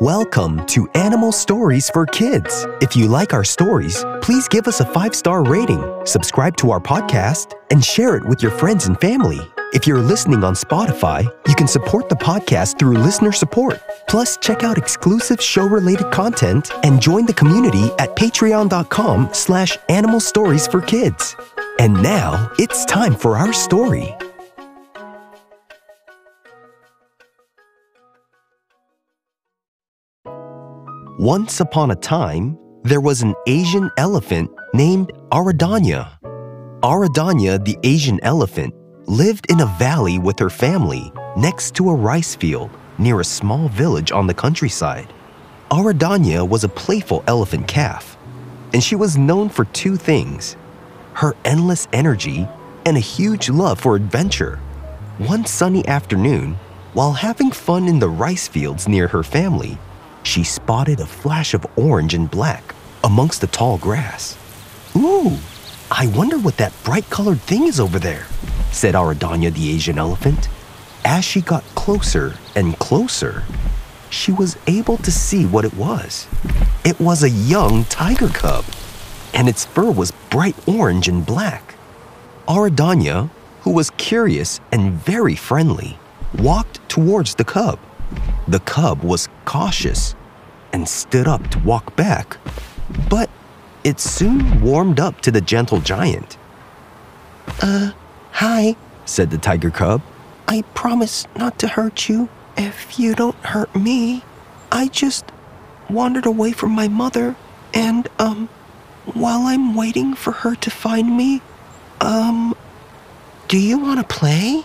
Welcome to Animal Stories for Kids. If you like our stories, please give us a five star rating, subscribe to our podcast, and share it with your friends and family. If you're listening on Spotify, you can support the podcast through listener support. Plus, check out exclusive show-related content and join the community at patreon.com slash animal stories for kids. And now, it's time for our story. Once upon a time, there was an Asian elephant named Aradanya. Aradanya, the Asian elephant, lived in a valley with her family next to a rice field near a small village on the countryside. Aradanya was a playful elephant calf, and she was known for two things her endless energy and a huge love for adventure. One sunny afternoon, while having fun in the rice fields near her family, she spotted a flash of orange and black amongst the tall grass. Ooh, I wonder what that bright colored thing is over there, said Aradanya the Asian elephant. As she got closer and closer, she was able to see what it was. It was a young tiger cub, and its fur was bright orange and black. Aradanya, who was curious and very friendly, walked towards the cub. The cub was cautious and stood up to walk back, but it soon warmed up to the gentle giant. Uh, hi, said the tiger cub. I promise not to hurt you if you don't hurt me. I just wandered away from my mother, and, um, while I'm waiting for her to find me, um, do you want to play?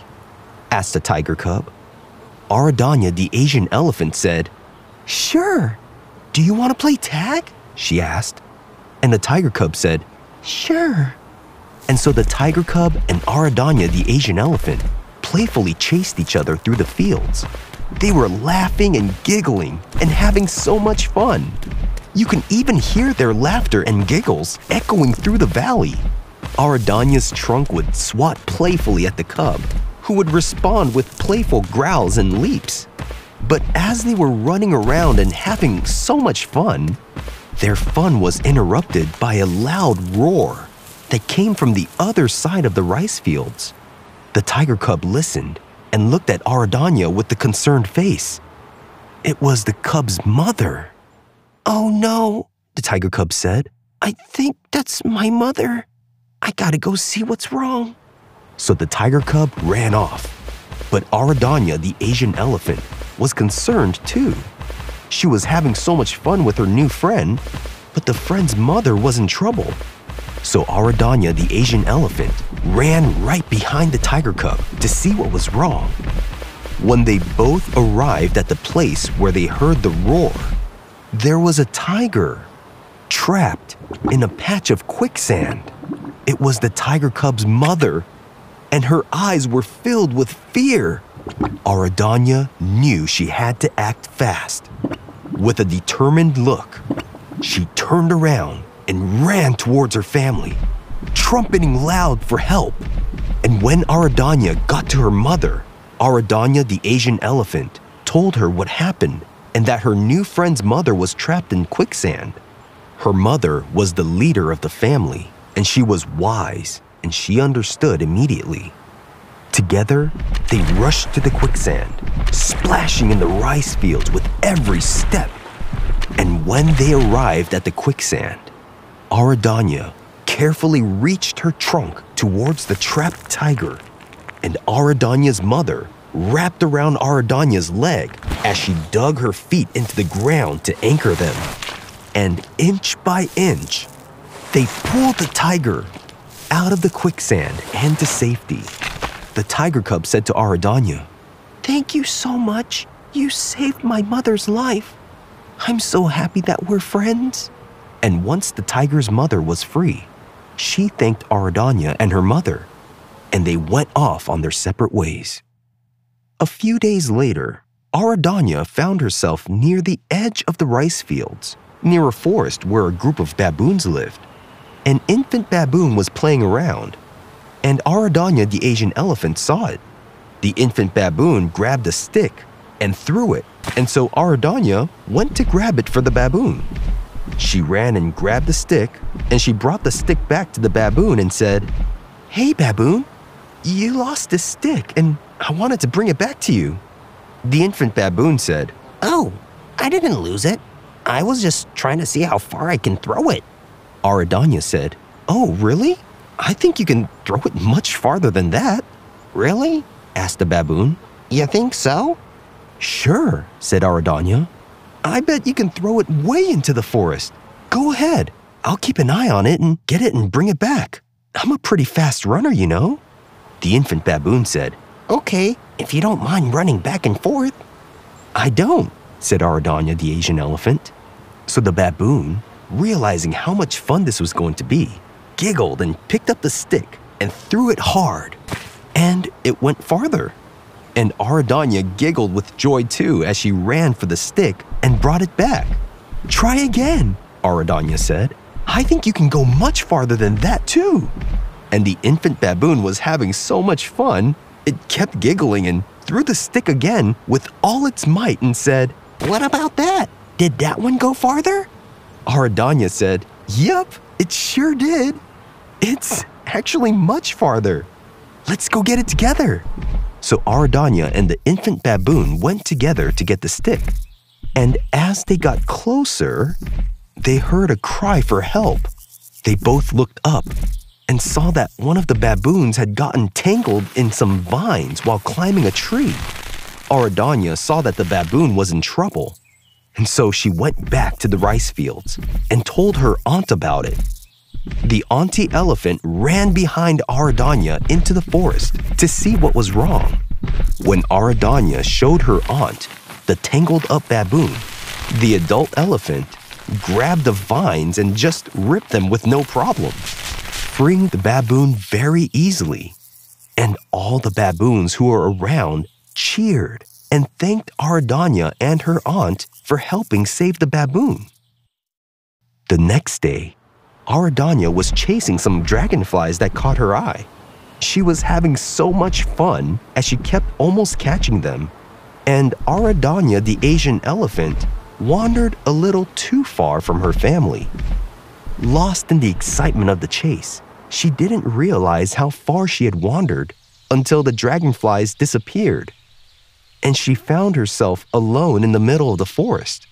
asked the tiger cub. Aradanya, the Asian elephant, said, Sure. Do you want to play tag? she asked. And the tiger cub said, Sure. And so the tiger cub and Aradanya, the Asian elephant, playfully chased each other through the fields. They were laughing and giggling and having so much fun. You can even hear their laughter and giggles echoing through the valley. Aradanya's trunk would swat playfully at the cub, who would respond with playful growls and leaps. But as they were running around and having so much fun, their fun was interrupted by a loud roar that came from the other side of the rice fields. The tiger cub listened and looked at Aradanya with a concerned face. It was the cub's mother. Oh no, the tiger cub said. I think that's my mother. I gotta go see what's wrong. So the tiger cub ran off. But Aradanya, the Asian elephant, was concerned too. She was having so much fun with her new friend, but the friend's mother was in trouble. So Aradanya, the Asian elephant, ran right behind the tiger cub to see what was wrong. When they both arrived at the place where they heard the roar, there was a tiger trapped in a patch of quicksand. It was the tiger cub's mother, and her eyes were filled with fear. Aradanya knew she had to act fast. With a determined look, she turned around and ran towards her family, trumpeting loud for help. And when Aradanya got to her mother, Aradanya the Asian elephant told her what happened and that her new friend's mother was trapped in quicksand. Her mother was the leader of the family, and she was wise, and she understood immediately. Together, they rushed to the quicksand, splashing in the rice fields with every step. And when they arrived at the quicksand, Aradanya carefully reached her trunk towards the trapped tiger, and Aradanya's mother wrapped around Aradanya's leg as she dug her feet into the ground to anchor them. And inch by inch, they pulled the tiger out of the quicksand and to safety. The tiger cub said to Aradanya, Thank you so much. You saved my mother's life. I'm so happy that we're friends. And once the tiger's mother was free, she thanked Aradanya and her mother, and they went off on their separate ways. A few days later, Aradanya found herself near the edge of the rice fields, near a forest where a group of baboons lived. An infant baboon was playing around, and Aradanya the Asian elephant saw it. The infant baboon grabbed a stick and threw it, and so Aradanya went to grab it for the baboon. She ran and grabbed the stick, and she brought the stick back to the baboon and said, Hey, baboon, you lost this stick, and I wanted to bring it back to you. The infant baboon said, Oh, I didn't lose it. I was just trying to see how far I can throw it. Aradanya said, Oh, really? I think you can throw it much farther than that. Really? asked the baboon. You think so? Sure, said Aradanya. I bet you can throw it way into the forest. Go ahead. I'll keep an eye on it and get it and bring it back. I'm a pretty fast runner, you know. The infant baboon said, Okay, if you don't mind running back and forth. I don't, said Aradanya the Asian elephant. So the baboon, realizing how much fun this was going to be, giggled and picked up the stick and threw it hard. And it went farther. And Aradanya giggled with joy too as she ran for the stick and brought it back. Try again, Aradanya said. I think you can go much farther than that too. And the infant baboon was having so much fun, it kept giggling and threw the stick again with all its might and said, What about that? Did that one go farther? Aradanya said, Yep, it sure did. It's actually much farther. Let's go get it together. So Aradanya and the infant baboon went together to get the stick. And as they got closer, they heard a cry for help. They both looked up and saw that one of the baboons had gotten tangled in some vines while climbing a tree. Aradanya saw that the baboon was in trouble, and so she went back to the rice fields and told her aunt about it. The auntie elephant ran behind Aradanya into the forest to see what was wrong. When Aradanya showed her aunt the tangled up baboon, the adult elephant grabbed the vines and just ripped them with no problem, freeing the baboon very easily. And all the baboons who were around cheered and thanked Aradanya and her aunt for helping save the baboon. The next day, Aradanya was chasing some dragonflies that caught her eye. She was having so much fun as she kept almost catching them. And Aradanya, the Asian elephant, wandered a little too far from her family. Lost in the excitement of the chase, she didn't realize how far she had wandered until the dragonflies disappeared. And she found herself alone in the middle of the forest.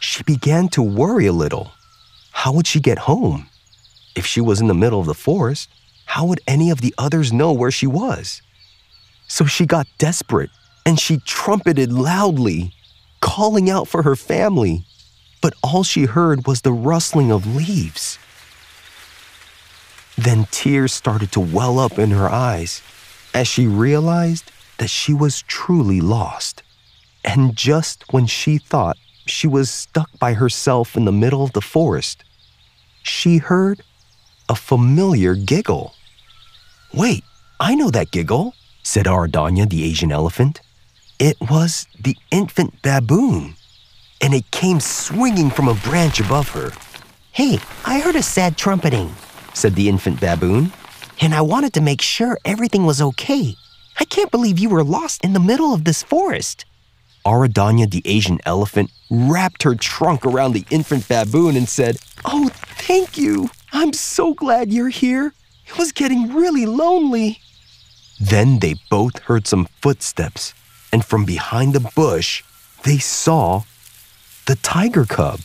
She began to worry a little. How would she get home? If she was in the middle of the forest, how would any of the others know where she was? So she got desperate and she trumpeted loudly, calling out for her family. But all she heard was the rustling of leaves. Then tears started to well up in her eyes as she realized that she was truly lost. And just when she thought she was stuck by herself in the middle of the forest, she heard a familiar giggle. Wait, I know that giggle, said Aradanya the Asian elephant. It was the infant baboon, and it came swinging from a branch above her. Hey, I heard a sad trumpeting, said the infant baboon, and I wanted to make sure everything was okay. I can't believe you were lost in the middle of this forest. Aradanya the Asian elephant wrapped her trunk around the infant baboon and said, Oh, thank you. I'm so glad you're here. It was getting really lonely. Then they both heard some footsteps, and from behind the bush, they saw the tiger cub.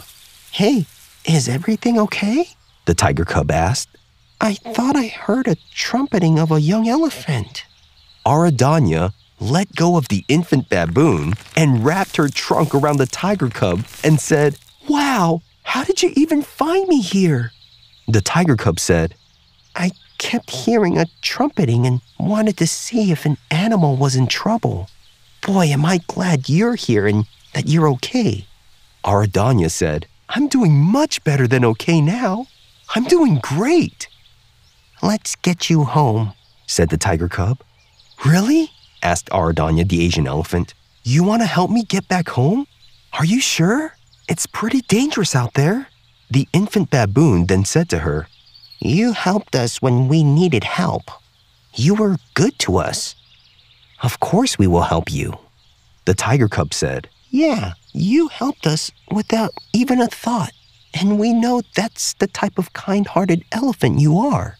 Hey, is everything okay? The tiger cub asked. I thought I heard a trumpeting of a young elephant. Aradanya let go of the infant baboon and wrapped her trunk around the tiger cub and said, Wow, how did you even find me here? The tiger cub said, I kept hearing a trumpeting and wanted to see if an animal was in trouble. Boy, am I glad you're here and that you're okay. Aradanya said, I'm doing much better than okay now. I'm doing great. Let's get you home, said the tiger cub. Really? asked Aradanya the Asian elephant. You want to help me get back home? Are you sure? It's pretty dangerous out there. The infant baboon then said to her, You helped us when we needed help. You were good to us. Of course we will help you. The tiger cub said, Yeah, you helped us without even a thought. And we know that's the type of kind hearted elephant you are.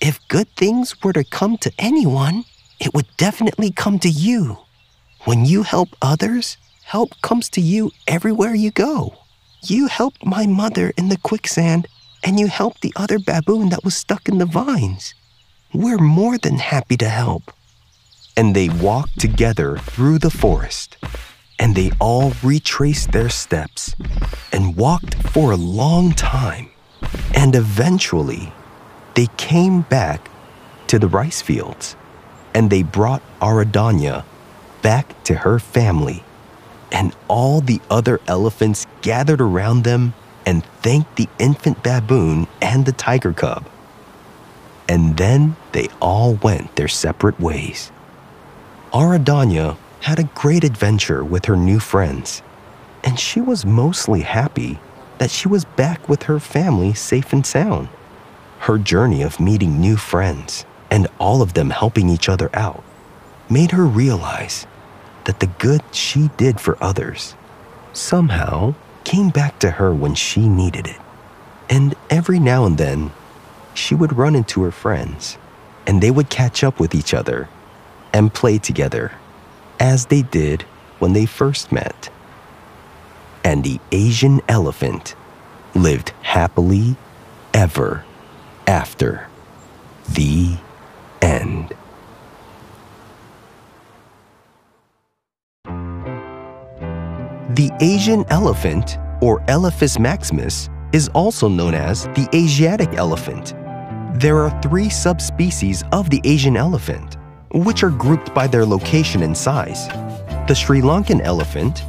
If good things were to come to anyone, it would definitely come to you. When you help others, help comes to you everywhere you go. You helped my mother in the quicksand, and you helped the other baboon that was stuck in the vines. We're more than happy to help. And they walked together through the forest, and they all retraced their steps and walked for a long time. And eventually, they came back to the rice fields, and they brought Aradanya back to her family. And all the other elephants gathered around them and thanked the infant baboon and the tiger cub. And then they all went their separate ways. Aradanya had a great adventure with her new friends, and she was mostly happy that she was back with her family safe and sound. Her journey of meeting new friends and all of them helping each other out made her realize that the good she did for others somehow came back to her when she needed it. And every now and then, she would run into her friends, and they would catch up with each other and play together, as they did when they first met. And the Asian elephant lived happily ever after. The end. The Asian elephant, or Elephas maximus, is also known as the Asiatic elephant. There are three subspecies of the Asian elephant, which are grouped by their location and size. The Sri Lankan elephant,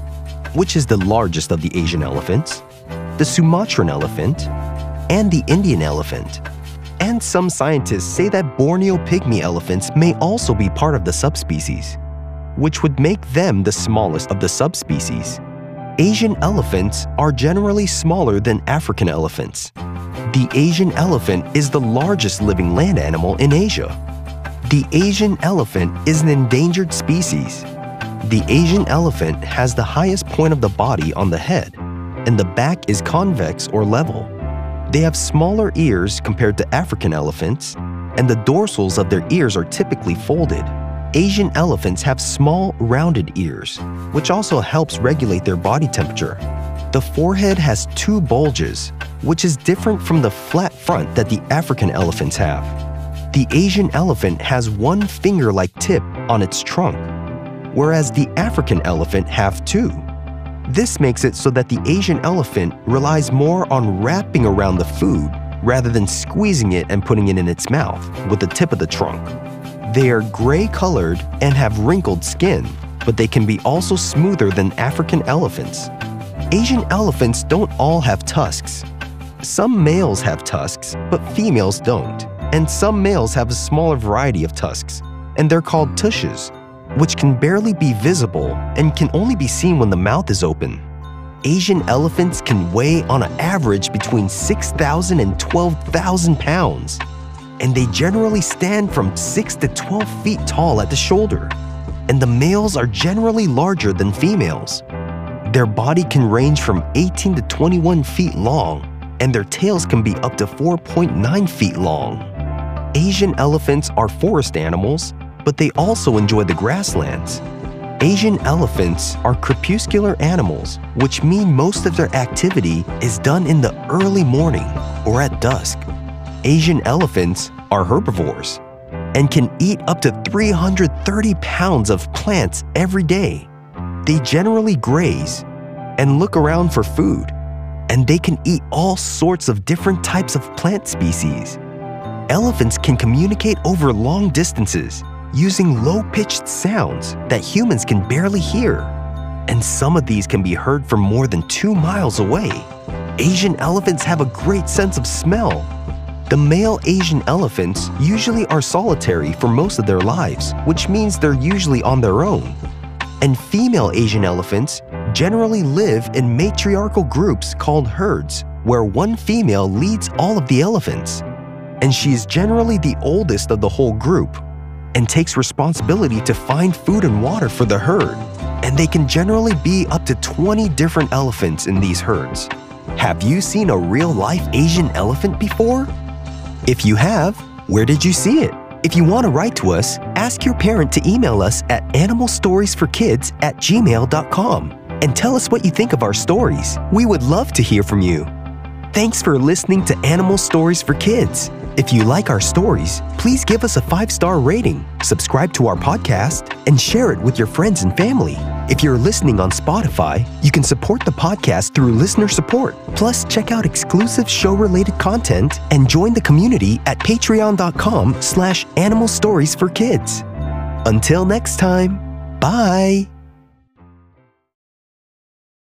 which is the largest of the Asian elephants, the Sumatran elephant, and the Indian elephant. And some scientists say that Borneo pygmy elephants may also be part of the subspecies, which would make them the smallest of the subspecies. Asian elephants are generally smaller than African elephants. The Asian elephant is the largest living land animal in Asia. The Asian elephant is an endangered species. The Asian elephant has the highest point of the body on the head, and the back is convex or level. They have smaller ears compared to African elephants, and the dorsals of their ears are typically folded. Asian elephants have small, rounded ears, which also helps regulate their body temperature. The forehead has two bulges, which is different from the flat front that the African elephants have. The Asian elephant has one finger-like tip on its trunk, whereas the African elephant have two. This makes it so that the Asian elephant relies more on wrapping around the food rather than squeezing it and putting it in its mouth with the tip of the trunk. They are gray colored and have wrinkled skin, but they can be also smoother than African elephants. Asian elephants don't all have tusks. Some males have tusks, but females don't. And some males have a smaller variety of tusks, and they're called tushes, which can barely be visible and can only be seen when the mouth is open. Asian elephants can weigh on an average between 6,000 and 12,000 pounds and they generally stand from 6 to 12 feet tall at the shoulder, and the males are generally larger than females. Their body can range from 18 to 21 feet long, and their tails can be up to 4.9 feet long. Asian elephants are forest animals, but they also enjoy the grasslands. Asian elephants are crepuscular animals, which mean most of their activity is done in the early morning or at dusk. Asian elephants are herbivores and can eat up to 330 pounds of plants every day. They generally graze and look around for food, and they can eat all sorts of different types of plant species. Elephants can communicate over long distances using low-pitched sounds that humans can barely hear. And some of these can be heard from more than two miles away. Asian elephants have a great sense of smell the male Asian elephants usually are solitary for most of their lives, which means they're usually on their own. And female Asian elephants generally live in matriarchal groups called herds, where one female leads all of the elephants. And she is generally the oldest of the whole group and takes responsibility to find food and water for the herd and they can generally be up to 20 different elephants in these herds. Have you seen a real life Asian elephant before? If you have, where did you see it? If you want to write to us, ask your parent to email us at animalstoriesforkids at gmail.com and tell us what you think of our stories. We would love to hear from you. Thanks for listening to Animal Stories for Kids. If you like our stories, please give us a five star rating, subscribe to our podcast, and share it with your friends and family. If you're listening on Spotify, you can support the podcast through listener support. Plus, check out exclusive show-related content and join the community at patreon.com slash animal stories for kids. Until next time, bye!